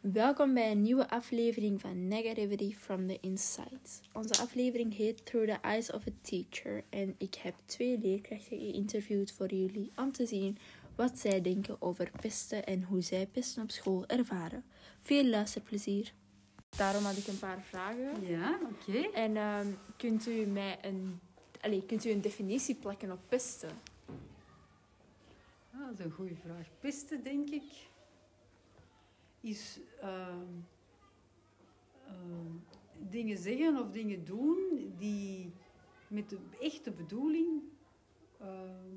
Welkom bij een nieuwe aflevering van Negativity from the Inside. Onze aflevering heet Through the Eyes of a Teacher en ik heb twee leerkrachten geïnterviewd voor jullie om te zien wat zij denken over pesten en hoe zij pesten op school ervaren. Veel luisterplezier. Daarom had ik een paar vragen. Ja, oké. En ehm, kunt u mij een, allez, kunt u een definitie plakken op pesten? Ah, dat is een goede vraag. Pesten, denk ik, is ehm, ehm, dingen zeggen of dingen doen die met de echte bedoeling ehm,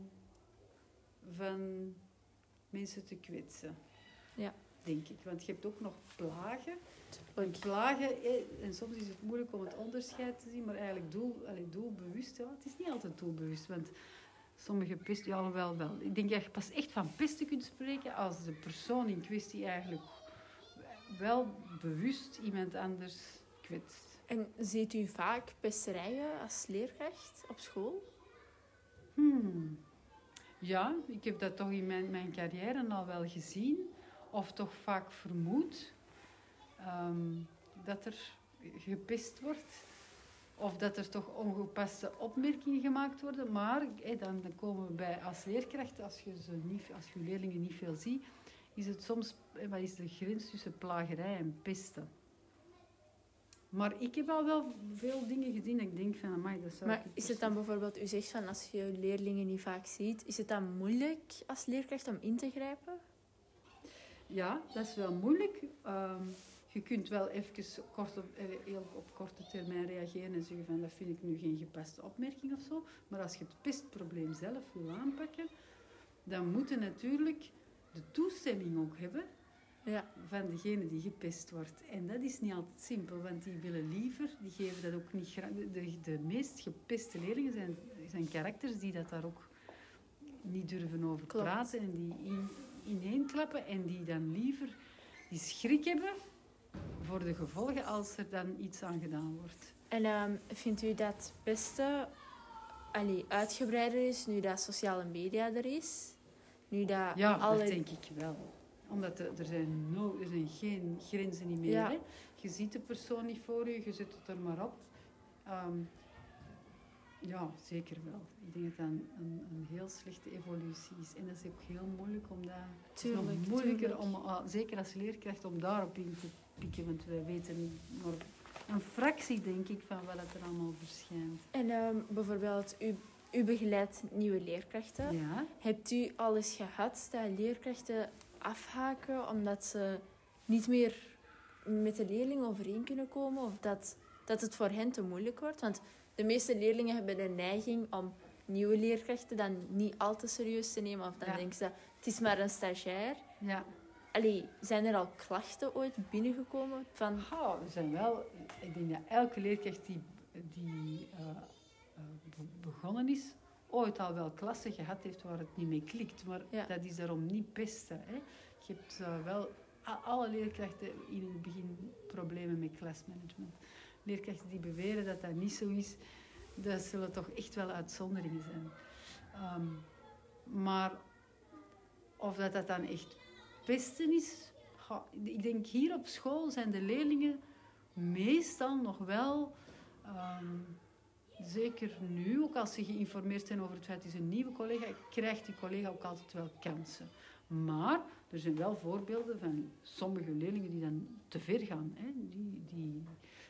van mensen te kwetsen. Ja. Denk ik. Want je hebt ook nog plagen. En plagen, eh, en soms is het moeilijk om het onderscheid te zien, maar eigenlijk doel, allee, doelbewust. Ja, het is niet altijd doelbewust, want sommige pesten, ja, wel, wel. Ik denk dat je pas echt van pesten kunt spreken als de persoon in kwestie eigenlijk wel bewust iemand anders kwetst. En ziet u vaak pesterijen als leerkracht op school? Hmm. Ja, ik heb dat toch in mijn, mijn carrière al wel gezien, of toch vaak vermoed, ehm, dat er gepest wordt. Of dat er toch ongepaste opmerkingen gemaakt worden. Maar hé, dan, dan komen we bij als leerkracht, als je, ze niet, als je leerlingen niet veel ziet, is het soms, hé, wat is de grens tussen plagerij en pesten? Maar ik heb al wel veel dingen gezien dat ik denk van, amai, dat zou Maar ik is het dan bijvoorbeeld, u zegt van als je leerlingen niet vaak ziet, is het dan moeilijk als leerkracht om in te grijpen? Ja, dat is wel moeilijk. Ehm, je kunt wel even kort op, eh, heel op korte termijn reageren en zeggen van dat vind ik nu geen gepaste opmerking of zo. Maar als je het pestprobleem zelf wil aanpakken, dan moet je natuurlijk de toestemming ook hebben Ja. van degene die gepest wordt. En dat is niet altijd simpel, want die willen liever, die geven dat ook niet graag. De, de, meest gepeste leerlingen zijn, zijn karakters die dat daar ook niet durven over Klopt. praten en die in, ineenklappen en die dan liever die schrik hebben voor de gevolgen als er dan iets aan gedaan wordt. En ehm, vindt u dat pesten allee, uitgebreider is nu dat sociale media er is? Nu dat Ja, alle... dat denk ik wel. Omdat er, zijn no, er zijn geen grenzen niet meer. Ja. Hè? Je ziet de persoon niet voor je, je zet het er maar op. Ehm, ja, zeker wel. Ik denk dat dat een, een, een heel slechte evolutie is. En dat is ook heel moeilijk om het is nog Tuurlijk, moeilijker, tuurlijk. om, ah, zeker als leerkracht, om daarop in te. Want wij weten maar een fractie, denk ik, van wat er allemaal verschijnt. En ehm, bijvoorbeeld, u, u begeleidt nieuwe leerkrachten. Ja? Hebt u al eens gehad dat leerkrachten afhaken omdat ze niet meer met de leerlingen overeen kunnen komen? Of dat, dat het voor hen te moeilijk wordt? Want de meeste leerlingen hebben de neiging om nieuwe leerkrachten dan niet al te serieus te nemen. Of dan Ja. denken ze, het is maar een stagiair. Ja. Allee, zijn er al klachten ooit binnengekomen van... Oh, er zijn wel, ik denk dat elke leerkracht die, die eh, eh, be- begonnen is, ooit al wel klassen gehad heeft waar het niet mee klikt. Maar Ja. dat is daarom niet pesten. Hè. Je hebt eh, wel, alle leerkrachten in het begin problemen met klasmanagement. Leerkrachten die beweren dat dat niet zo is, dat zullen toch echt wel uitzonderingen zijn. Ehm, maar of dat dat dan echt pesten is, ik denk hier op school zijn de leerlingen meestal nog wel, ehm, zeker nu, ook als ze geïnformeerd zijn over het feit, het is een nieuwe collega, krijgt die collega ook altijd wel kansen. Maar er zijn wel voorbeelden van sommige leerlingen die dan te ver gaan, hè? Die, die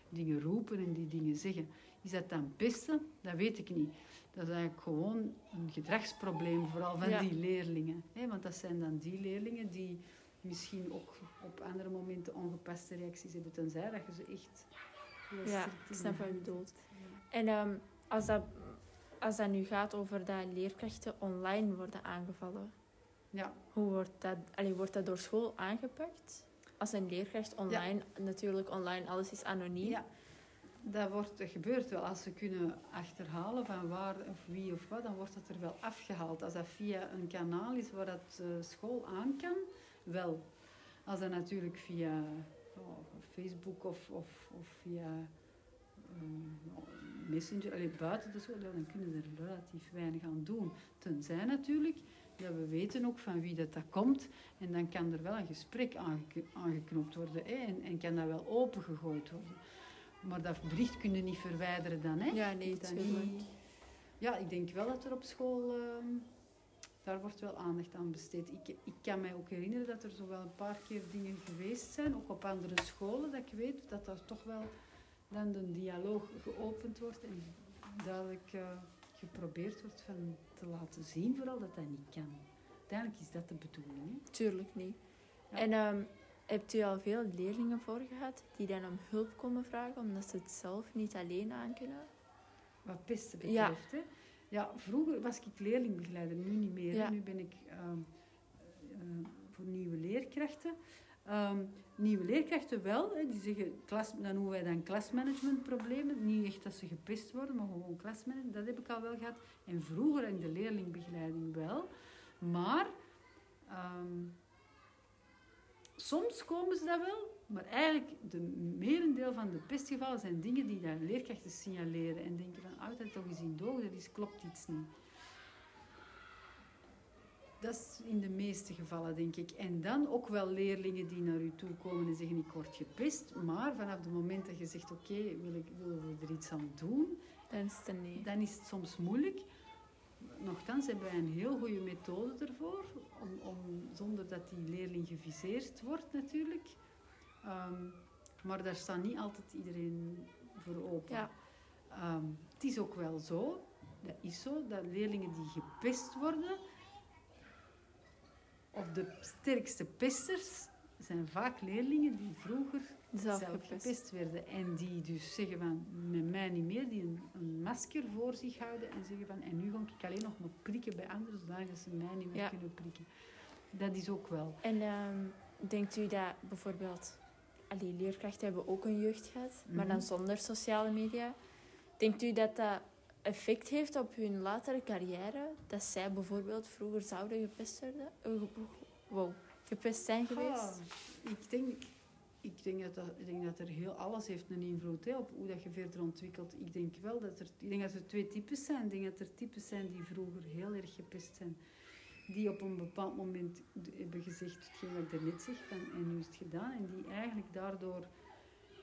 dingen roepen en die dingen zeggen. Is dat dan pesten? Dat weet ik niet. Dat is eigenlijk gewoon een gedragsprobleem, vooral van Ja. die leerlingen. Hè? Want dat zijn dan die leerlingen die misschien ook op andere momenten ongepaste reacties hebben, tenzij dat je ze echt... Ja, ik snap wat je bedoelt. En ehm, als, dat, als dat nu gaat over dat leerkrachten online worden aangevallen, Ja, hoe wordt dat, allee, wordt dat door school aangepakt? Als een leerkracht online, natuurlijk online, alles is anoniem. ja. Dat, wordt, gebeurt wel. Als ze kunnen achterhalen van waar of wie of wat, dan wordt dat er wel afgehaald. Als dat via een kanaal is waar dat eh, school aan kan, wel. Als dat natuurlijk via oh, Facebook of, of, of via eh, Messenger, allee, buiten de school, dan kunnen ze er relatief weinig aan doen. Tenzij natuurlijk Dat we weten ook van wie dat, dat komt. En dan kan er wel een gesprek aangek- aangeknoopt worden. En, en kan dat wel opengegooid worden. Maar dat bericht kun je niet verwijderen dan. Hè? Ja, nee, dat niet- Ja, ik denk wel dat er op school... ehm, daar wordt wel aandacht aan besteed. Ik, ik kan mij ook herinneren dat er zo wel een paar keer dingen geweest zijn, ook op andere scholen, dat ik weet dat er toch wel dan de dialoog geopend wordt en duidelijk eh, geprobeerd wordt van te laten zien, vooral dat dat niet kan. Uiteindelijk is dat de bedoeling. Hè? Tuurlijk niet. Ja. En ehm, hebt u al veel leerlingen voor gehad die dan om hulp komen vragen omdat ze het zelf niet alleen aan kunnen? Wat pesten Ja. betreft. Hè? Ja, vroeger was ik leerlingbegeleider, nu niet meer. Ja. Nu ben ik ehm, eh, voor nieuwe leerkrachten. Ehm, nieuwe leerkrachten wel, hè, die zeggen, klas, dat noemen wij dan klasmanagementproblemen. Niet echt dat ze gepest worden, maar gewoon klasmanagement. Dat heb ik al wel gehad. En vroeger in de leerlingbegeleiding wel. Maar ehm, soms komen ze dat wel, maar eigenlijk de merendeel van de pestgevallen zijn dingen die daar leerkrachten signaleren en denken van, altijd toch eens in doog, dat is, klopt iets niet. Dat is in de meeste gevallen, denk ik. En dan ook wel leerlingen die naar u toe komen en zeggen, ik word gepest. Maar vanaf het moment dat je zegt, oké, wil ik, we er iets aan doen, Dan is het dan is het soms moeilijk. Nochtans hebben wij een heel goede methode ervoor, om, om, zonder dat die leerling geviseerd wordt natuurlijk. Ehm, maar daar staat niet altijd iedereen voor open. Ja. Ehm, het is ook wel zo, dat is zo, dat leerlingen die gepest worden, of de sterkste pesters, zijn vaak leerlingen die vroeger Zelf zelf gepest. werden. En die dus zeggen van, met mij niet meer, die een, een masker voor zich houden en zeggen van, en nu ga ik alleen nog maar prikken bij anderen, zodat ze mij niet meer Ja. kunnen prikken. Dat is ook wel. En ehm, denkt u dat bijvoorbeeld... Allee, leerkrachten hebben ook een jeugd gehad, maar dan Mhm. zonder sociale media. Denkt u dat dat effect heeft op hun latere carrière? Dat zij bijvoorbeeld vroeger zouden gepest worden? eh, wow, gepest zijn geweest? Ik, denk, ik, denk dat dat, ik denk dat er heel alles heeft een invloed hè, op hoe dat je verder ontwikkelt. Ik denk wel dat er, ik denk dat er twee types zijn. Ik denk dat er types zijn die vroeger heel erg gepest zijn. Die op een bepaald moment hebben gezegd, hetgeen wat ik daarnet zeg, en nu is het gedaan. En die eigenlijk daardoor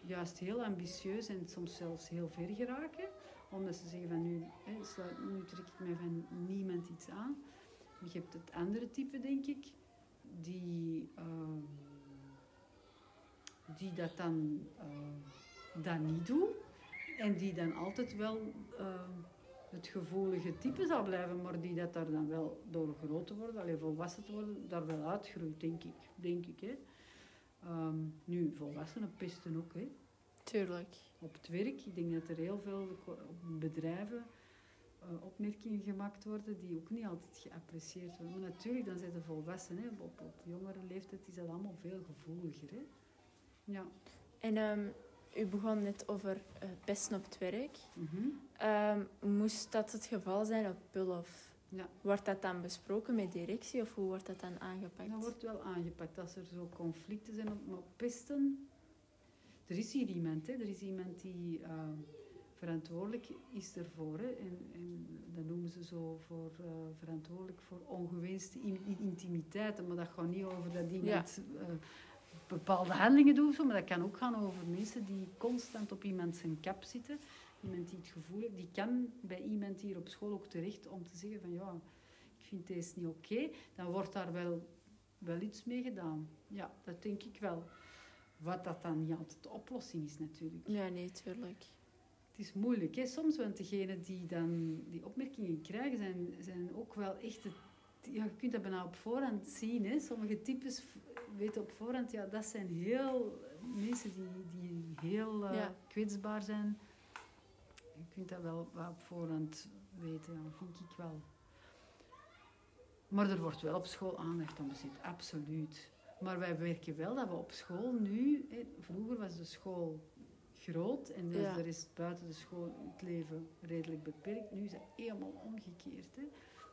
juist heel ambitieus en soms zelfs heel ver geraken. Omdat ze zeggen van nu, hè, sluit- nu trek ik mij van niemand iets aan. Je hebt het andere type, denk ik, die, ehm, die dat dan eh, dat niet doen. En die dan altijd wel ehm, het gevoelige type zal blijven, maar die dat daar dan wel door groot te worden, alleen volwassen te worden, daar wel uitgroeit, denk ik. Denk ik hè. Ehm, nu, volwassenen pesten ook, hè. Tuurlijk. Op het werk, ik denk dat er heel veel bedrijven eh, opmerkingen gemaakt worden die ook niet altijd geapprecieerd worden. Maar natuurlijk, dan zijn de volwassenen, op jongere leeftijd is dat allemaal veel gevoeliger. Hè. Ja. En ehm, u begon net over eh, pesten op het werk. Mhm. Ehm, moest dat het geval zijn op Pullof? Ja. Wordt dat dan besproken met directie of hoe wordt dat dan aangepakt? Dat wordt wel aangepakt als er zo conflicten zijn op, maar pesten. Er is hier iemand, hè. er is iemand die eh, verantwoordelijk is ervoor. Hè. En, en dat noemen ze zo voor, eh, verantwoordelijk voor ongewenste in- intimiteiten. Maar dat gaat niet over dat iemand eh, bepaalde handelingen doet, zo, maar dat kan ook gaan over mensen die constant op iemand zijn kap zitten. Iemand die het gevoel heeft, die kan bij iemand hier op school ook terecht om te zeggen van ja, ik vind deze niet oké. Dan wordt daar wel, wel iets mee gedaan. Ja, dat denk ik wel. Wat dat dan niet altijd de oplossing is natuurlijk. Ja, nee, tuurlijk. Het is moeilijk hè, soms, want degenen die dan die opmerkingen krijgen, zijn, zijn ook wel echt... Het, ja, je kunt dat bijna op voorhand zien. Hè. Sommige types weten op voorhand, ja, dat zijn heel mensen die, die heel eh, Ja. kwetsbaar zijn. Je kunt dat wel op voorhand weten, ja, vind ik wel. Maar er wordt wel op school aandacht aan besteed, absoluut. Maar wij werken wel dat we op school nu... Hè, vroeger was de school groot en dus Ja. er is buiten de school het leven redelijk beperkt. Nu is dat helemaal omgekeerd. Hè.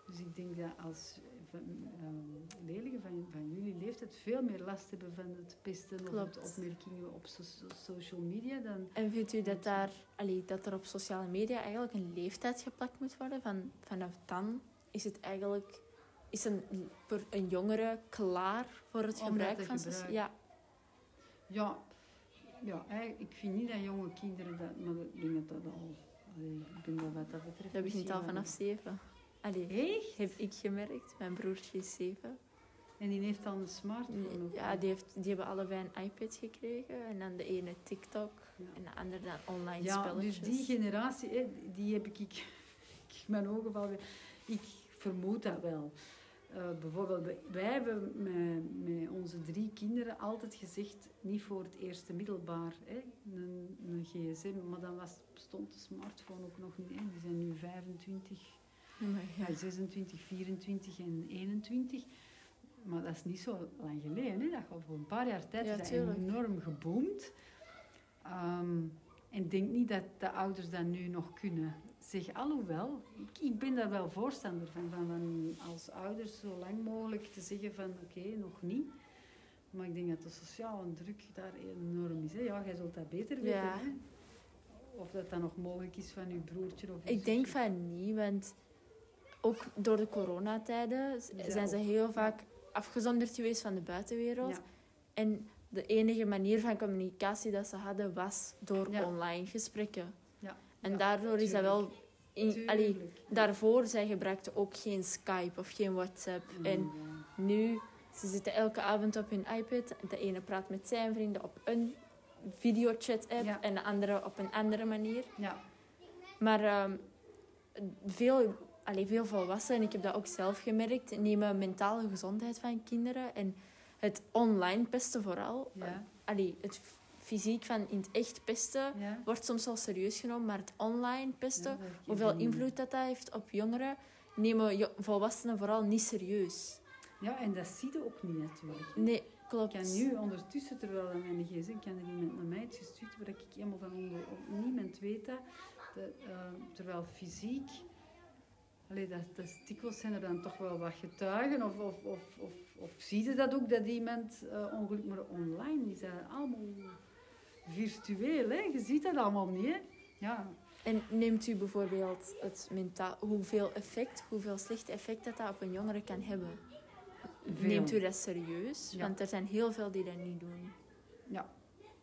Dus ik denk dat als van, ehm, leerlingen van, van jullie leeftijd veel meer last hebben van het pesten of Klopt. het opmerkingen op so- so- social media dan... En vindt u dat, daar, allee, dat er op sociale media eigenlijk een leeftijd geplakt moet worden? Van, vanaf dan is het eigenlijk is een, een jongere klaar voor het gebruik van socia- gebruiken. Ja, Ja, ja ik vind niet dat jonge kinderen dat, maar ik denk dat dat al, allee, ik ben dat wat dat betreft. dat begint al vanaf zeven. Allee, Echt? heb ik gemerkt. Mijn broertje is zeven. En die heeft al een smartphone ook. Ja, die, heeft, die hebben allebei een iPad gekregen. En dan de ene TikTok. Ja. En de andere dan online Ja, spelletjes. dus die generatie, hè, die heb ik, ik, ik mijn ogen weer. Ik vermoed dat wel. Eh, bijvoorbeeld, wij- wij hebben met, met onze drie kinderen altijd gezegd, niet voor het eerste middelbaar, hè, een, een gsm, maar dan was, bestond de smartphone ook nog niet. Hè. Die zijn nu 25, Ja, God. 26, 24 en 21. Maar dat is niet zo lang geleden. Hè. Dat gaat voor een paar jaar tijd Ja, is dat enorm geboomd. Ehm, en ik denk niet dat de ouders dat nu nog kunnen. Zeg, alhoewel, ik, ik ben daar wel voorstander van, van, van als ouders zo lang mogelijk te zeggen van oké, nog niet. Maar ik denk dat de sociale druk daar enorm is. Hè. Ja, jij zult dat beter weten. Ja. Hè? Of dat dan nog mogelijk is van uw broertje of Ik denk van niet, want ook door de coronatijden zijn ze heel vaak afgezonderd geweest van de buitenwereld. Ja. En de enige manier van communicatie dat ze hadden was door Ja. online gesprekken. Ja. En daardoor is dat wel... In, allee, daarvoor, zij gebruikten ook geen Skype of geen WhatsApp. En Ja. nu, ze zitten elke avond op hun iPad. De ene praat met zijn vrienden op een videochat-app en de andere op een andere manier. Ja, Maar ehm, veel, allee, veel volwassenen, ik heb dat ook zelf gemerkt, nemen mentale gezondheid van kinderen en het online pesten vooral. ja, Allee, het fysiek van in het echt pesten ja. wordt soms wel serieus genomen, maar het online pesten, Ja, ik hoeveel invloed dat, dat heeft op jongeren, nemen volwassenen vooral niet serieus. Ja, en dat zie je ook niet natuurlijk. Nee, Ik klopt. kan nu ondertussen, terwijl dat mijn gsm, kan er iemand naar mij iets gestuurd waar ik helemaal van onder, niemand weet dat. dat eh, terwijl fysiek, allee, dat, dat dikwijls zijn er dan toch wel wat getuigen, of, of, of, of, of zie je dat ook, dat iemand eh ongeluk, maar online is dat allemaal virtueel, hè? je ziet dat allemaal niet. Hè? Ja, En neemt u bijvoorbeeld het mentaal, hoeveel effect, hoeveel slecht effect dat, dat op een jongere kan hebben? Veel. Neemt u dat serieus? Ja. Want er zijn heel veel die dat niet doen. Ja,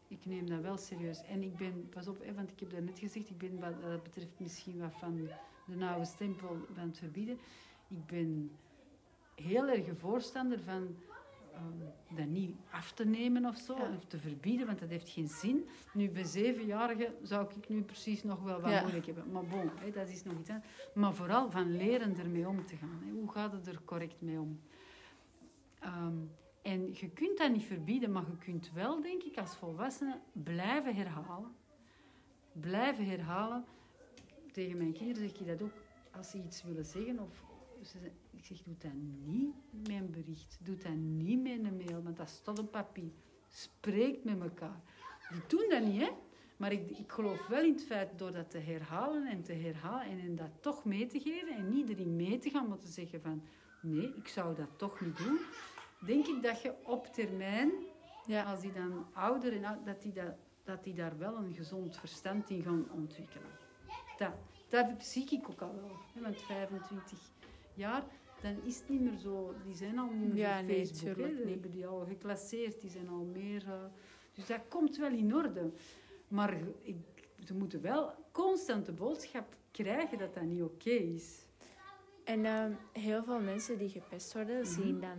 ik neem dat wel serieus. En ik ben, pas op, hè, want ik heb daarnet gezegd, ik ben wat dat betreft misschien wat van de nauwe stempel van het verbieden. Ik ben heel erg een voorstander van ehm, dat niet af te nemen of zo, Ja. of te verbieden, want dat heeft geen zin. Nu, bij zevenjarigen zou ik nu precies nog wel wat Ja. moeilijk hebben. Maar bon, hè, dat is nog iets aan. Maar vooral van leren ermee om te gaan. Hè. Hoe gaat het er correct mee om? Ehm, en je kunt dat niet verbieden, maar je kunt wel, denk ik, als volwassene blijven herhalen. Blijven herhalen. Tegen mijn kinderen zeg ik dat ook. Als ze iets willen zeggen, of ze, ik zeg, doe dat niet met een bericht. Doe dat niet met een mail, want dat staat op papier. Spreek met elkaar. Die doen dat niet, hè. Maar ik, ik geloof wel in het feit, door dat te herhalen en te herhalen en, en dat toch mee te geven en niet erin mee te gaan, maar te zeggen van, nee, ik zou dat toch niet doen, denk ik dat je op termijn Ja. als die dan ouder en oud- dat die, dat, dat die daar wel een gezond verstand in gaan ontwikkelen. Dat, dat zie ik ook al wel. hè, Want 25 jaar, dan is het niet meer zo. Die zijn al niet meer Ja, op nee, Facebook. Die hebben die al geclasseerd, die zijn al meer... eh, dus dat komt wel in orde. Maar ik, ze moeten wel constant de boodschap krijgen dat dat niet oké is. En ehm, heel veel mensen die gepest worden, Mhm. zien dan,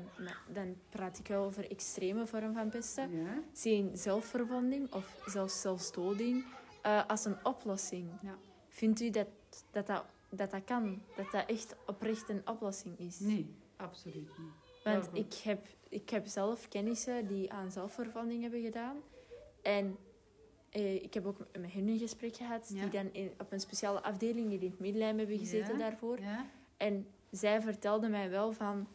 dan praat ik wel over extreme vorm van pesten, Ja? zien zelfverwonding of zelfs zelfdoding eh, als een oplossing. Ja. Vindt u dat dat, dat, dat dat kan? Dat dat echt oprecht een oplossing is? Nee, absoluut niet. Want ik heb, ik heb zelf kennissen die aan zelfvervanding hebben gedaan. En eh, ik heb ook met hen een gesprek gehad, Ja. die dan in, op een speciale afdeling in het middenlijm hebben gezeten Ja. daarvoor. Ja? En zij vertelde mij wel van...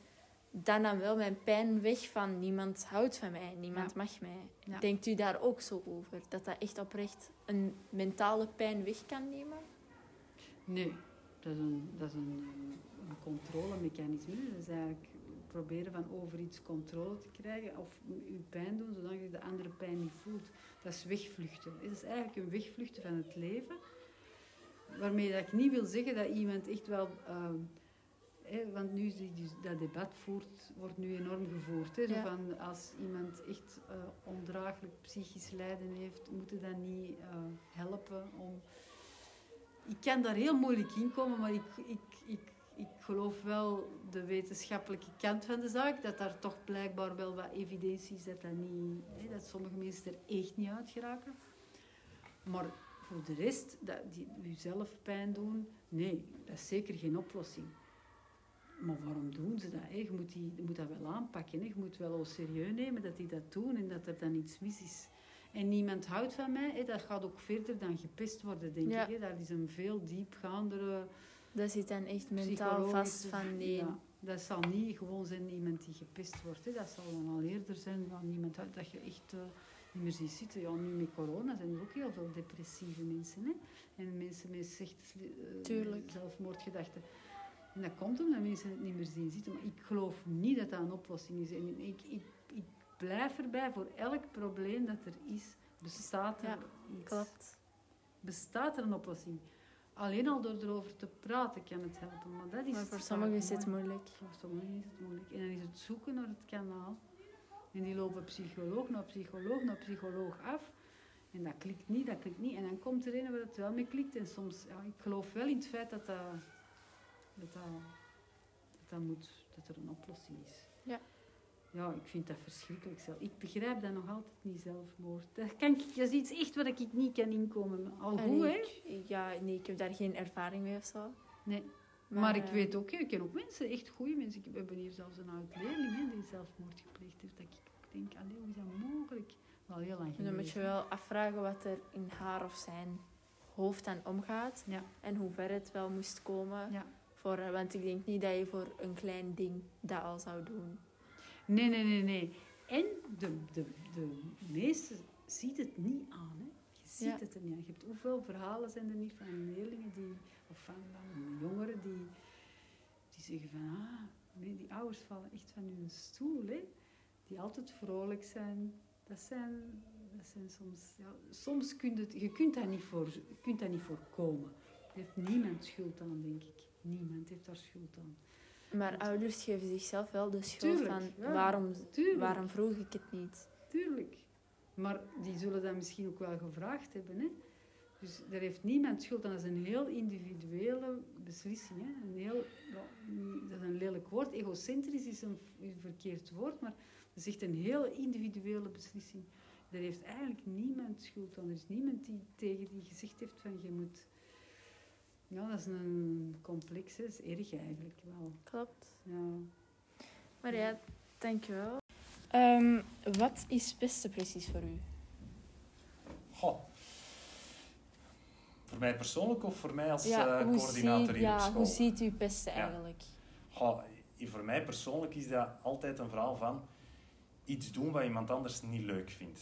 Dat nam wel mijn pijn weg van niemand houdt van mij, niemand mag mij. Denkt u daar ook zo over? Dat dat echt oprecht een mentale pijn weg kan nemen? Nee, dat is een, dat is een, een controlemechanisme. Dat is eigenlijk proberen van over iets controle te krijgen of je pijn doen zodat je de andere pijn niet voelt. Dat is wegvluchten. Het is eigenlijk een wegvluchten van het leven. Waarmee dat ik niet wil zeggen dat iemand echt wel ehm, hè, want nu dat debat voert, wordt nu enorm gevoerd. Hè, Ja. van als iemand echt eh, ondraaglijk psychisch lijden heeft, moeten dat niet eh, helpen om... Ik kan daar heel moeilijk in komen, maar ik, ik, ik, ik geloof wel de wetenschappelijke kant van de zaak, dat daar toch blijkbaar wel wat evidentie is dat, dat, niet, hè, dat sommige mensen er echt niet uit geraken. Maar voor de rest, dat die jezelf pijn doen, nee, dat is zeker geen oplossing. Maar waarom doen ze dat? Hè? Je, moet die, moet dat wel aanpakken. Hè? Je moet wel serieus nemen dat die dat doen en dat er dan iets mis is. En niemand houdt van mij, hè? dat gaat ook verder dan gepest worden, denk Ja. ik. Hè? Dat is een veel diepgaandere Dat zit dan echt mentaal vast van nee. Ja, dat zal niet gewoon zijn iemand die gepest wordt. Hè. Dat zal dan al eerder zijn van iemand uit- dat je echt eh, niet meer ziet zitten. Ja, nu met corona zijn er ook heel veel depressieve mensen. Hè. En mensen met slechte eh, Tuurlijk. zelfmoordgedachten. En dat komt omdat mensen het niet meer zien zitten. Maar ik geloof niet dat dat een oplossing is. En ik blijf erbij, voor elk probleem dat er is, bestaat er Ja, iets. Klopt. Bestaat er een oplossing. Alleen al door erover te praten kan het helpen. Maar, dat is Maar voor sommigen is het moeilijk. Voor sommigen is het moeilijk. En dan is het zoeken naar het kanaal. En die lopen psycholoog naar psycholoog naar psycholoog af. En dat klikt niet, dat klikt niet. En dan komt er een waar het wel mee klikt. En soms, ja, ik geloof wel in het feit dat dat, dat, dat, dat, dat moet, dat er een oplossing is. Ja. Ja, ik vind dat verschrikkelijk zelf. Ik begrijp dat nog altijd niet zelfmoord. Dat, kan ik, dat is iets echt wat ik niet kan inkomen. Al goed, hè? ja, nee, ik heb daar geen ervaring mee of zo. Nee. Maar, ik eh, weet ook, ik ken ook mensen, echt goede mensen. Ik- We hebben hier zelfs een oud leerling hè, die zelfmoord gepleegd heeft. Dat ik ook denk, allee, hoe is dat mogelijk? Wel heel lang Dan moet je wel afvragen wat er in haar of zijn hoofd aan omgaat. Ja. En hoe ver het wel moest komen. Ja. Voor, want ik denk niet dat je voor een klein ding dat al zou doen. Nee, nee, nee, nee. En de, de, de meeste ziet het niet aan. Hè. Je ziet Ja. het er niet aan. Je hebt, hoeveel verhalen zijn er niet van leerlingen die, of van, van jongeren die, die zeggen van, ah, nee, die ouders vallen echt van hun stoel. Hè. Die altijd vrolijk zijn. Dat zijn, dat zijn soms, ja, soms kun je, het, je kunt dat, niet voor, kunt dat niet voorkomen. Er heeft niemand schuld aan, denk ik. Niemand heeft daar schuld aan. Maar ouders geven zichzelf wel de schuld Tuurlijk, van ja. waarom, Tuurlijk. waarom vroeg ik het niet. Tuurlijk. Maar die zullen dat misschien ook wel gevraagd hebben. Hè? Dus er heeft niemand schuld aan. Dat is een heel individuele beslissing. Hè? Een heel, dat is een lelijk woord. Egocentrisch is een, verkeerd woord, maar het is echt een heel individuele beslissing. Daar heeft eigenlijk niemand schuld aan. Er is niemand die tegen die gezegd heeft van je moet... Ja, dat is een complex, is erg eigenlijk wel. Klopt. Ja. Maar ja, dankjewel. Ehm wat is beste precies voor u? Goh. Voor mij persoonlijk of voor mij als ja, eh, hoe coördinator ziet, hier ja, op school? hoe ziet u beste Ja. eigenlijk? Goh, voor mij persoonlijk is dat altijd een verhaal van iets doen wat iemand anders niet leuk vindt.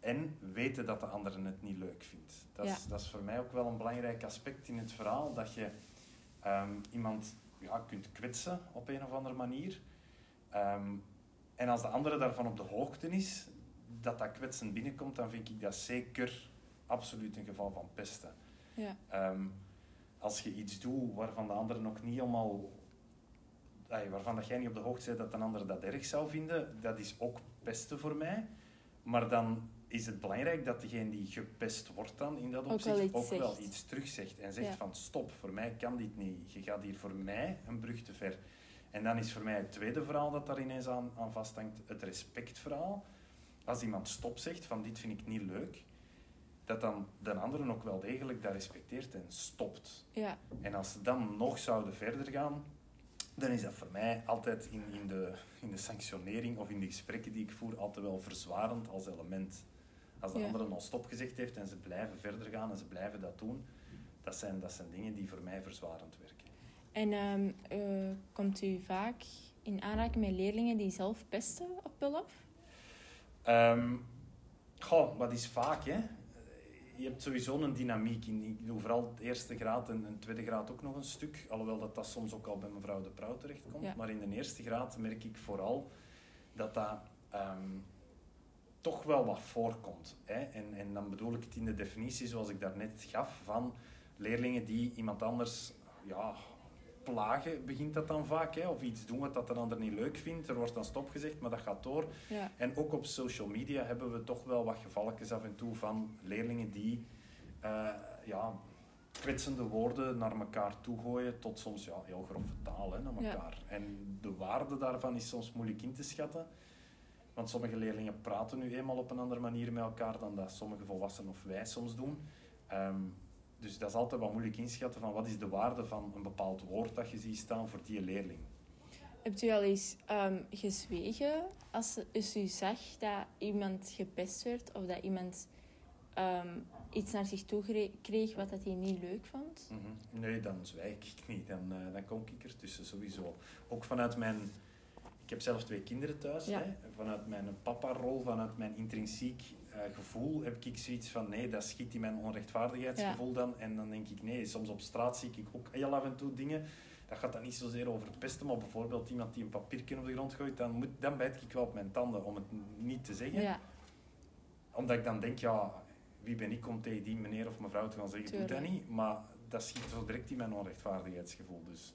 En weten dat de ander het niet leuk vindt. Dat, is, dat is voor mij ook wel een belangrijk aspect in het verhaal. Dat je ehm, iemand ja, kunt kwetsen op een of andere manier. Ehm, en als de andere daarvan op de hoogte is, dat dat kwetsen binnenkomt, dan vind ik dat zeker absoluut een geval van pesten. Ja. Ehm, als je iets doet waarvan de andere nog niet helemaal... ay, waarvan dat jij niet op de hoogte bent dat een ander dat erg zou vinden, dat is ook pesten voor mij. Maar dan is het belangrijk dat degene die gepest wordt dan in dat Ook opzicht wel iets ook wel iets terugzegt. En zegt Ja. van stop, voor mij kan dit niet. Je gaat hier voor mij een brug te ver. En dan is voor mij het tweede verhaal dat daar ineens aan, aan vasthangt, het respectverhaal. Als iemand stop zegt van dit vind ik niet leuk, dat dan de anderen ook wel degelijk dat respecteert en stopt. Ja, En als ze dan nog zouden verder gaan, dan is dat voor mij altijd in, in, de, in de sanctionering of in de gesprekken die ik voer altijd wel verzwarend als element. Als de Ja. andere al stop gezegd heeft en ze blijven verder gaan en ze blijven dat doen, dat zijn, dat zijn dingen die voor mij verzwarend werken. en ehm, eh, komt u vaak in aanraking met leerlingen die zelf pesten op Pullof? Ehm goh, wat is vaak, hè? Je hebt sowieso een dynamiek in. Ik doe vooral de eerste graad en, en tweede graad ook nog een stuk. Alhoewel dat dat soms ook al bij mevrouw De Prouw terechtkomt. Ja. Maar in de eerste graad merk ik vooral dat dat ehm, toch wel wat voorkomt. Hè? En, en dan bedoel ik het in de definitie zoals ik daarnet gaf van leerlingen die iemand anders ja, plagen begint dat dan vaak. Hè? Of iets doen wat dat de ander niet leuk vindt. Er wordt dan stopgezegd, maar dat gaat door. Ja. En ook op social media hebben we toch wel wat gevalletjes af en toe van leerlingen die eh, ja, kwetsende woorden naar elkaar toe gooien, tot soms ja, heel grove taal hè, naar Ja. elkaar. En de waarde daarvan is soms moeilijk in te schatten. Want sommige leerlingen praten nu eenmaal op een andere manier met elkaar dan dat sommige volwassenen of wij soms doen. Ehm, dus dat is altijd wat moeilijk inschatten van wat is de waarde van een bepaald woord dat je ziet staan voor die leerling. Hebt u al eens ehm, gezwegen als, als u zag dat iemand gepest werd of dat iemand ehm, iets naar zich toe kreeg wat dat hij niet leuk vond? Mhm. Nee, dan zwijg ik niet. Dan, eh, dan kom ik ertussen sowieso. Ook vanuit mijn... Ik heb zelf twee kinderen thuis. Ja. Hè. Vanuit mijn papa-rol, vanuit mijn intrinsiek eh, gevoel, heb ik zoiets van... Nee, dat schiet in mijn onrechtvaardigheidsgevoel dan. En dan denk ik, nee, soms op straat zie ik ook heel af en toe dingen. Dat gaat dan niet zozeer over pesten, maar bijvoorbeeld iemand die een papiertje op de grond gooit, dan, moet, dan bijt ik wel op mijn tanden om het niet te zeggen. Ja, Omdat ik dan denk, ja, wie ben ik om tegen die meneer of mevrouw te gaan zeggen, doe dat niet. Maar dat schiet zo direct in mijn onrechtvaardigheidsgevoel. Dus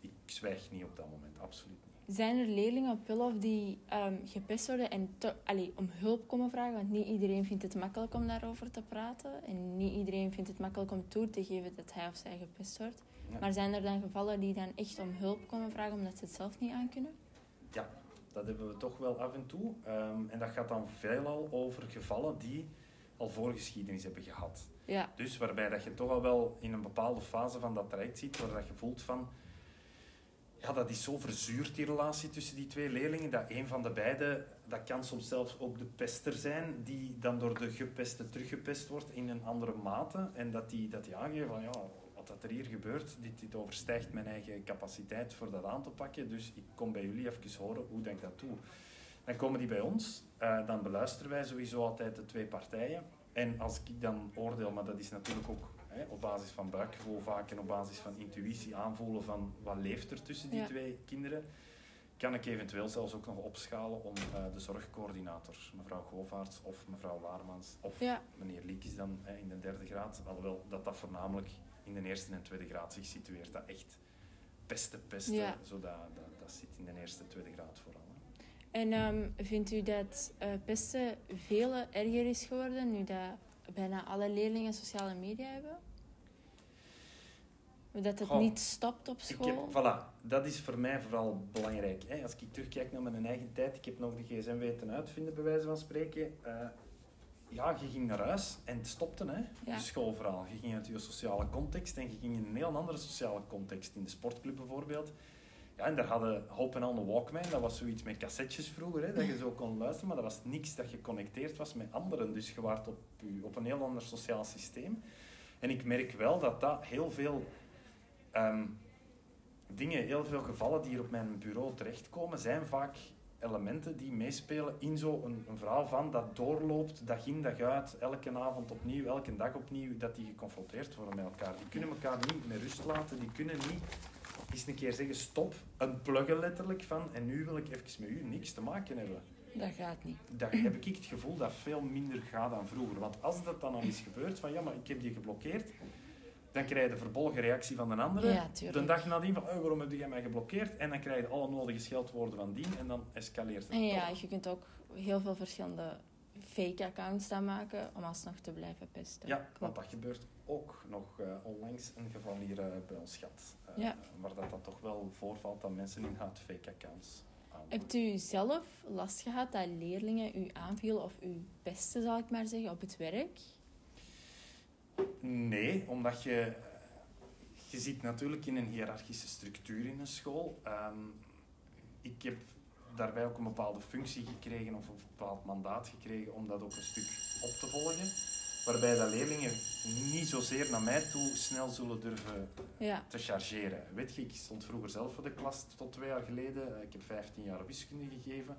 ik zwijg niet op dat moment, absoluut. Zijn er leerlingen op Pullof die ehm, gepest worden en allee, om hulp komen vragen? Want niet iedereen vindt het makkelijk om daarover te praten. En niet iedereen vindt het makkelijk om toe te geven dat hij of zij gepest wordt. Ja. Maar zijn er dan gevallen die dan echt om hulp komen vragen omdat ze het zelf niet aankunnen? Dat hebben we toch wel af en toe. Ehm, en dat gaat dan veelal over gevallen die al voorgeschiedenis hebben gehad. Ja, Dus waarbij dat je toch al wel in een bepaalde fase van dat traject ziet, waar dat je voelt van... Ja, dat is zo verzuurd, die relatie tussen die twee leerlingen, dat een van de beiden, dat kan soms zelfs ook de pester zijn, die dan door de gepeste teruggepest wordt in een andere mate. En dat die, dat die aangeeft van, ja, wat dat er hier gebeurt, dit, dit overstijgt mijn eigen capaciteit voor dat aan te pakken. Dus ik kom bij jullie even horen hoe dat ik dat doe. Dan komen die bij ons, eh, dan beluisteren wij sowieso altijd de twee partijen. En als ik dan oordeel, maar dat is natuurlijk ook hè, op basis van buikgevoel vaak en op basis van intuïtie aanvoelen van wat leeft er tussen die Ja. twee kinderen, kan ik eventueel zelfs ook nog opschalen om eh, de zorgcoördinator, mevrouw Govaerts of mevrouw Waarmans of ja, meneer Liekes dan hè, in de derde graad, alhoewel dat dat voornamelijk in de eerste en tweede graad zich situeert, dat echt pesten, pesten, Ja. zo dat, dat, dat zit in de eerste en tweede graad vooral. hè. En ehm, vindt u dat eh, pesten veel erger is geworden nu dat bijna alle leerlingen sociale media hebben? Dat het Goh, niet stopt op Ik school? heb, voilà, dat is voor mij vooral belangrijk. Hè. Als ik terugkijk naar mijn eigen tijd, ik heb nog de gsm weten uitvinden, bij wijze van spreken. Eh, ja, je ging naar huis en het stopte, hè, Ja. je schoolverhaal. Je ging uit je sociale context en je ging in een heel andere sociale context. In de sportclub bijvoorbeeld. Ja, en daar hadden Hope en een Walkman. Dat was zoiets met cassettes vroeger, hè, dat je zo kon luisteren. Maar dat was niks dat geconnecteerd was met anderen. Dus je waart op, op een heel ander sociaal systeem. En ik merk wel dat dat heel veel ehm, dingen, heel veel gevallen die hier op mijn bureau terechtkomen, zijn vaak elementen die meespelen in zo'n een, een verhaal van dat doorloopt dag in dag uit, elke avond opnieuw, elke dag opnieuw, dat die geconfronteerd worden met elkaar. Die kunnen elkaar niet met rust laten, die kunnen niet eens een keer zeggen stop, een pluggen letterlijk van en nu wil ik even met u niks te maken hebben. Dat gaat niet. Dan heb ik het gevoel dat veel minder gaat dan vroeger. Want als dat dan al is gebeurd, van ja, maar ik heb die geblokkeerd, dan krijg je de verbolgen reactie van de andere. Ja. De dag nadien van, oh, waarom heb jij mij geblokkeerd? En dan krijg je alle nodige scheldwoorden van die en dan escaleert het En ja, je kunt ook heel veel verschillende fake accounts dan maken om alsnog te blijven pesten. Ja, want dat gebeurt ook nog eh, onlangs een geval hier eh, bij ons gehad. Eh, Ja. Waar dat, dat toch wel voorvalt dat mensen inderdaad fake accounts aanmaken. Hebt u zelf last gehad dat leerlingen u aanvielen of u pesten, zal ik maar zeggen, op het werk? Nee, omdat je... Je zit natuurlijk in een hiërarchische structuur in een school. Ehm, ik heb daarbij ook een bepaalde functie gekregen of een bepaald mandaat gekregen om dat ook een stuk op te volgen. Waarbij dat leerlingen niet zozeer naar mij toe snel zullen durven Ja, te chargeren. Weet je, ik stond vroeger zelf voor de klas tot twee jaar geleden. Ik heb 15 jaar wiskunde gegeven.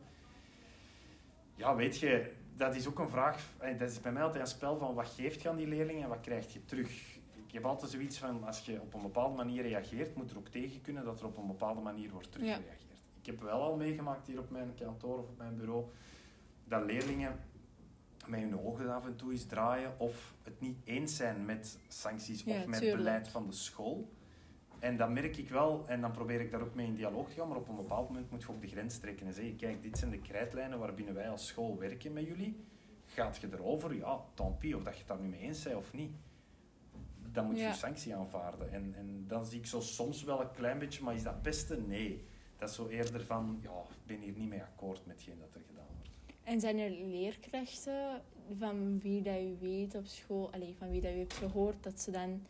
Ja, weet je, dat is ook een vraag. eh, Dat is bij mij altijd een spel van wat geeft je aan die leerlingen en wat krijg je terug. Ik heb altijd zoiets van, als je op een bepaalde manier reageert, moet er ook tegen kunnen dat er op een bepaalde manier wordt teruggereageerd. Ik heb wel al meegemaakt hier op mijn kantoor of op mijn bureau, dat leerlingen met hun ogen af en toe eens draaien of het niet eens zijn met sancties Ja, of met tuurlijk. beleid van de school. En dat merk ik wel, en dan probeer ik daar ook mee in dialoog te gaan, maar op een bepaald moment moet je ook de grens trekken en zeggen, kijk, dit zijn de krijtlijnen waarbinnen wij als school werken met jullie. Gaat je erover? Ja, tant pis, of dat je het daar nu mee eens bent of niet. Dan moet je Ja. een sanctie aanvaarden. En, en dan zie ik zo soms wel een klein beetje, maar is dat beste? Nee. Dat is zo eerder van, ja, ik ben hier niet mee akkoord met hetgeen dat er gedaan wordt. En zijn er leerkrachten van wie dat u weet op school, allee, van wie dat u hebt gehoord, dat ze dan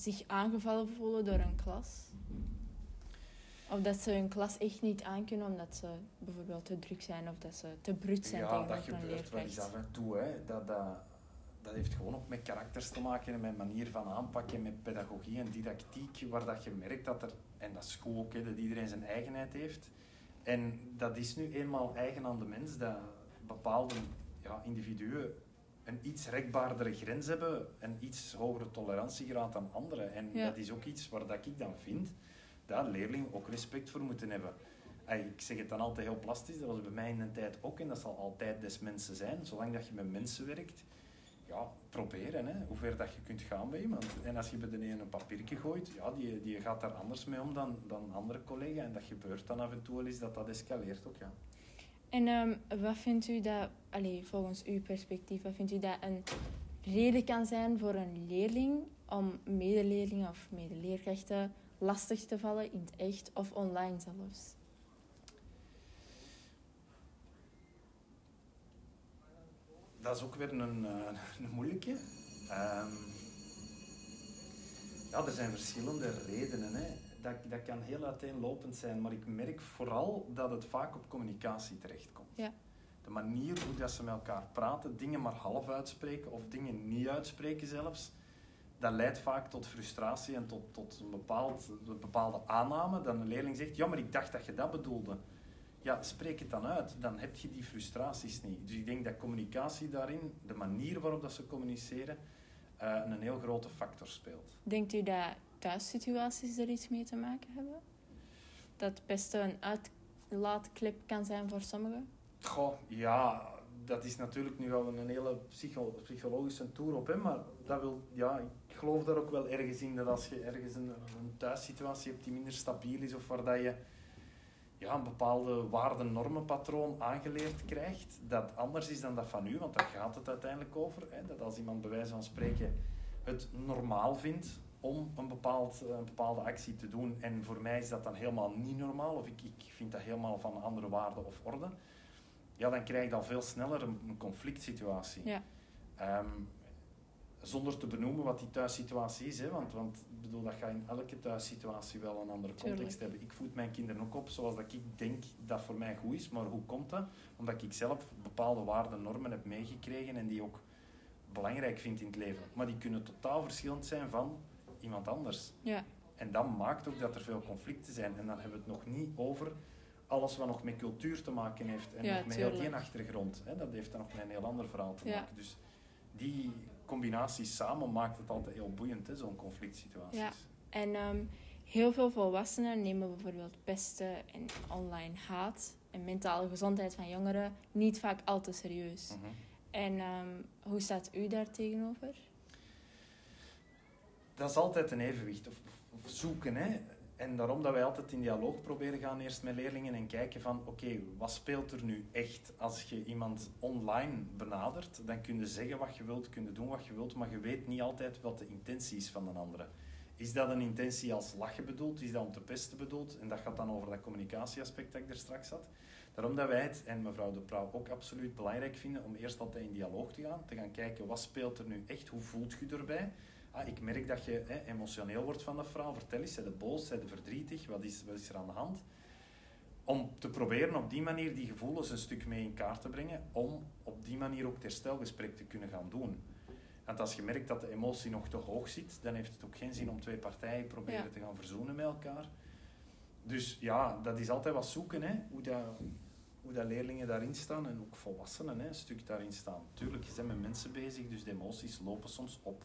zich aangevallen voelen door een klas? Of dat ze hun klas echt niet aankunnen omdat ze bijvoorbeeld te druk zijn of dat ze te bruut zijn Ja, dat gebeurt wel eens af en toe. Hè. Dat, dat, dat heeft gewoon ook met karakters te maken en met manier van aanpakken, met pedagogie en didactiek, waar dat je merkt dat er, en dat is ook, hè, dat iedereen zijn eigenheid heeft. En dat is nu eenmaal eigen aan de mens, dat bepaalde ja, individuen een iets rekbaardere grens hebben, een iets hogere tolerantiegraad dan anderen. En Ja. dat is ook iets waar dat ik dan vind dat leerlingen ook respect voor moeten hebben. Ik zeg het dan altijd heel plastisch, dat was bij mij in een tijd ook en dat zal altijd des mensen zijn. Zolang dat je met mensen werkt, ja, proberen hè, hoe ver dat je kunt gaan bij iemand. En als je bij de ene een papiertje gooit, ja, die, die gaat daar anders mee om dan, dan andere collega. En dat gebeurt dan af en toe wel eens dat dat escaleert ook, ja. En ehm, wat vindt u dat, allee, volgens uw perspectief, wat vindt u dat een reden kan zijn voor een leerling om medeleerlingen of medeleerkrachten lastig te vallen in het echt of online zelfs? Dat is ook weer een, eh, een moeilijke. Ehm, ja, er zijn verschillende redenen. Hè. Dat, dat kan heel uiteenlopend zijn, maar ik merk vooral dat het vaak op communicatie terechtkomt. Ja. De manier hoe dat ze met elkaar praten, dingen maar half uitspreken of dingen niet uitspreken zelfs, dat leidt vaak tot frustratie en tot, tot een, bepaald, een bepaalde aanname. Dat een leerling zegt, ja, maar ik dacht dat je dat bedoelde. Ja, spreek het dan uit. Dan heb je die frustraties niet. Dus ik denk dat communicatie daarin, de manier waarop dat ze communiceren, eh, een heel grote factor speelt. Denkt u dat thuissituaties er iets mee te maken hebben? Dat best een uitlaatklep kan zijn voor sommigen? Goh, ja, dat is natuurlijk nu wel een hele psycho psychologische tour op, hè, maar dat wil, ja, ik geloof daar ook wel ergens in dat als je ergens een, een thuissituatie hebt die minder stabiel is of waar dat je ja, een bepaalde waarden-normenpatroon aangeleerd krijgt, dat anders is dan dat van u, want daar gaat het uiteindelijk over. Hè, dat als iemand bij wijze van spreken het normaal vindt om een, bepaald, een bepaalde actie te doen en voor mij is dat dan helemaal niet normaal of ik, ik vind dat helemaal van een andere waarde of orde, ja, dan krijg je al veel sneller een, een conflict situatie. Ja. Ehm, zonder te benoemen wat die thuissituatie is, hè, want, want ik bedoel, dat gaat in elke thuissituatie wel een andere context Tuurlijk. hebben. Ik voed mijn kinderen ook op zoals dat ik denk dat voor mij goed is, maar hoe komt dat? Omdat ik zelf bepaalde waarden en normen heb meegekregen en die ook belangrijk vind in het leven. Maar die kunnen totaal verschillend zijn van iemand anders. Ja. En dat maakt ook dat er veel conflicten zijn. En dan hebben we het nog niet over alles wat nog met cultuur te maken heeft en Ja, nog met heel die achtergrond. Hè. Dat heeft dan nog met een heel ander verhaal te Ja. maken. Dus die combinatie samen maakt het altijd heel boeiend, zo'n conflict situaties. Ja. En ehm, heel veel volwassenen nemen bijvoorbeeld pesten en online haat en mentale gezondheid van jongeren niet vaak al te serieus. Mhm. En ehm, hoe staat u daar tegenover? Dat is altijd een evenwicht, of, zoeken. Hè. En daarom dat wij altijd in dialoog proberen gaan eerst met leerlingen en kijken van oké, wat speelt er nu echt? Als je iemand online benadert, dan kun je zeggen wat je wilt, kun je doen wat je wilt, maar je weet niet altijd wat de intentie is van een andere. Is dat een intentie als lachen bedoeld? Is dat om te pesten bedoeld? En dat gaat dan over dat communicatieaspect dat ik er straks had. Daarom dat wij het, en mevrouw De Prouw ook absoluut belangrijk vinden, om eerst altijd in dialoog te gaan. Te gaan kijken, wat speelt er nu echt? Hoe voelt je erbij? Ah, ik merk dat je hè, emotioneel wordt van de vrouw. Vertel eens, zijn de boos, zijn de verdrietig? Wat is, wat is er aan de hand? Om te proberen op die manier die gevoelens een stuk mee in kaart te brengen. Om op die manier ook het herstelgesprek te kunnen gaan doen. Want als je merkt dat de emotie nog te hoog zit, dan heeft het ook geen zin om twee partijen proberen Ja. te gaan verzoenen met elkaar. Dus ja, dat is altijd wat zoeken, hè? Hoe, dat, hoe dat leerlingen daarin staan en ook volwassenen hè? een stuk daarin staan. Tuurlijk, je bent met mensen bezig, dus de emoties lopen soms op.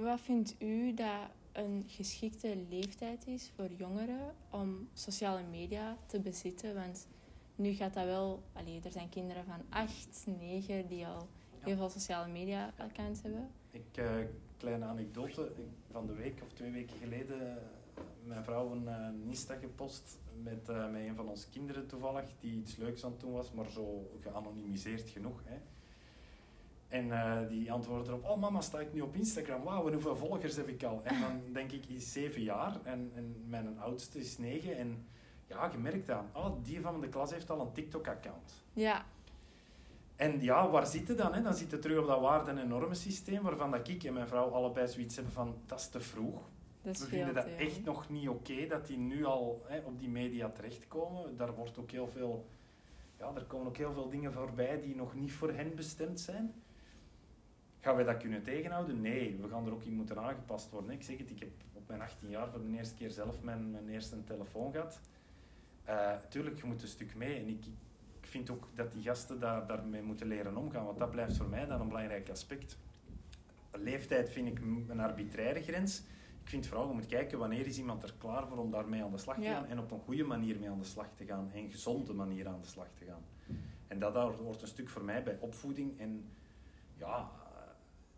Wat vindt u dat een geschikte leeftijd is voor jongeren om sociale media te bezitten? Want nu gaat dat wel... Allee, er zijn kinderen van 8, 9 die al heel veel sociale media accounts hebben. Ik, eh, kleine anekdote. Van de week of twee weken geleden mijn vrouw een, een Insta gepost met, met een van onze kinderen toevallig, die iets leuks aan het doen was, maar zo geanonimiseerd genoeg. Hè. En uh, die antwoordde erop, oh mama, sta ik nu op Instagram? Wauw, en hoeveel volgers heb ik al? En dan denk ik, is zeven jaar en, en mijn oudste is negen. En ja, je merkt aan, oh, die van de klas heeft al een TikTok-account. Ja. En ja, waar zitten dan? Hè? Dan zitten terug op dat waarde- en normensysteem, waarvan dat ik en mijn vrouw allebei zoiets hebben van, dat is te vroeg. Dat is We vinden dat echt nog niet oké, dat die nu al hè, op die media terechtkomen. Daar wordt ook heel veel... Ja, er komen ook heel veel dingen voorbij die nog niet voor hen bestemd zijn. Gaan wij dat kunnen tegenhouden? Nee, we gaan er ook in moeten aangepast worden. Ik zeg het, ik heb op mijn 18 jaar voor de eerste keer zelf mijn, mijn eerste telefoon gehad. Uh, tuurlijk, je moet een stuk mee. En ik, ik vind ook dat die gasten daar, daarmee moeten leren omgaan, want dat blijft voor mij dan een belangrijk aspect. Leeftijd vind ik een arbitraire grens. Ik vind vooral, je moet kijken wanneer is iemand er klaar voor om daarmee aan de slag te gaan en op een goede manier mee aan de slag te gaan en gezonde manier aan de slag te gaan. En dat hoort een stuk voor mij bij opvoeding en ja,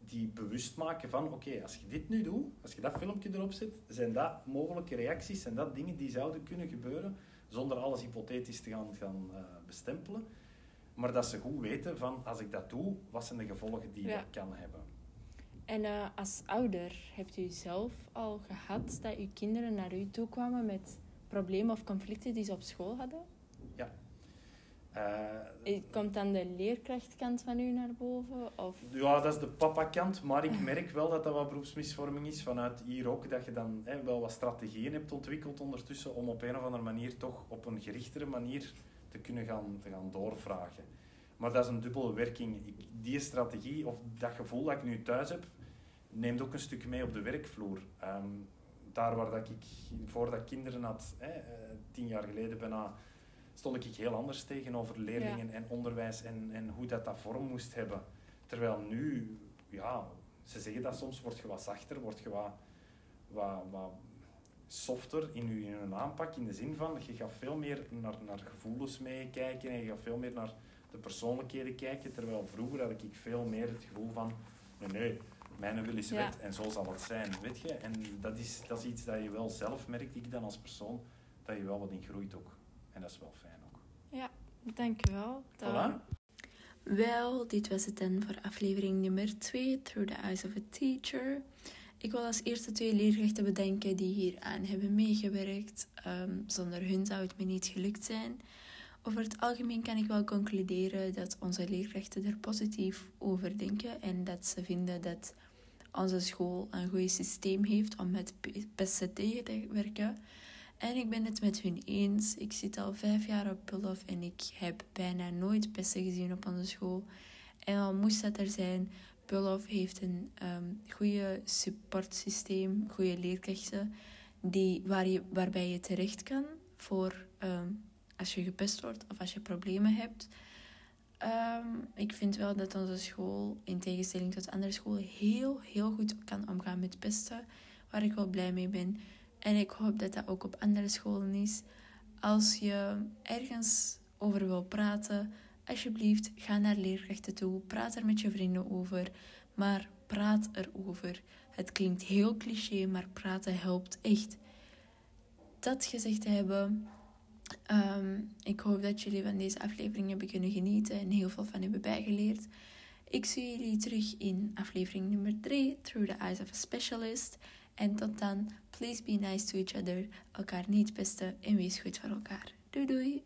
die bewust maken van, oké, als je dit nu doet, als je dat filmpje erop zet, zijn dat mogelijke reacties, zijn dat dingen die zouden kunnen gebeuren, zonder alles hypothetisch te gaan, gaan uh, bestempelen. Maar dat ze goed weten van, als ik dat doe, wat zijn de gevolgen die dat kan hebben. En uh, als ouder, hebt u zelf al gehad dat uw kinderen naar u toe kwamen met problemen of conflicten die ze op school hadden? Uh, Komt dan de leerkrachtkant van u naar boven? Of? Ja, dat is de papa-kant. Maar ik merk wel dat dat wat beroepsmisvorming is vanuit hier ook. Dat je dan hè, wel wat strategieën hebt ontwikkeld ondertussen om op een of andere manier toch op een gerichtere manier te kunnen gaan, te gaan doorvragen. Maar dat is een dubbele werking. Ik, die strategie of dat gevoel dat ik nu thuis heb, neemt ook een stuk mee op de werkvloer. Um, daar waar dat ik, voordat ik kinderen had, hè, uh, tien jaar geleden bijna, stond ik heel anders tegenover leerlingen ja. en onderwijs en, en hoe dat, dat vorm moest hebben. Terwijl nu, ja, ze zeggen dat soms, word je wat zachter, word je wat, wat, wat softer in je, in je aanpak, in de zin van, je gaat veel meer naar, naar gevoelens meekijken en je gaat veel meer naar de persoonlijkheden kijken, terwijl vroeger had ik veel meer het gevoel van, nee, nee, mijn wil is wet en zo zal het zijn, weet je. En dat is, dat is iets dat je wel zelf merkt, ik dan als persoon, dat je wel wat in groeit ook. En dat is wel fijn ook. Ja, dankjewel. Voilà. Wel, dit was het dan voor aflevering nummer 2, Through the Eyes of a Teacher. Ik wil als eerste twee leerkrachten bedanken die hier aan hebben meegewerkt. Um, zonder hun zou het me niet gelukt zijn. Over het algemeen kan ik wel concluderen dat onze leerkrachten er positief over denken en dat ze vinden dat onze school een goed systeem heeft om met pesten tegen te werken. En ik ben het met hun eens. Ik zit al vijf jaar op Pullof en ik heb bijna nooit pesten gezien op onze school. En al moest dat er zijn, Pullof heeft een um, goede supportsysteem, goede leerkrachten, die, waar je, waarbij je terecht kan voor um, als je gepest wordt of als je problemen hebt. Um, ik vind wel dat onze school, in tegenstelling tot andere scholen, heel, heel goed kan omgaan met pesten. Waar ik wel blij mee ben. En ik hoop dat dat ook op andere scholen is. Als je ergens over wil praten, alsjeblieft, ga naar leerkrachten toe. Praat er met je vrienden over. Maar praat erover. Het klinkt heel cliché, maar praten helpt echt. Dat gezegd hebben, Um, ik hoop dat jullie van deze aflevering hebben kunnen genieten en heel veel van hebben bijgeleerd. Ik zie jullie terug in aflevering nummer 3, Through the Eyes of a Specialist. En tot dan, please be nice to each other, elkaar niet pesten en wees goed voor elkaar. Doei doei!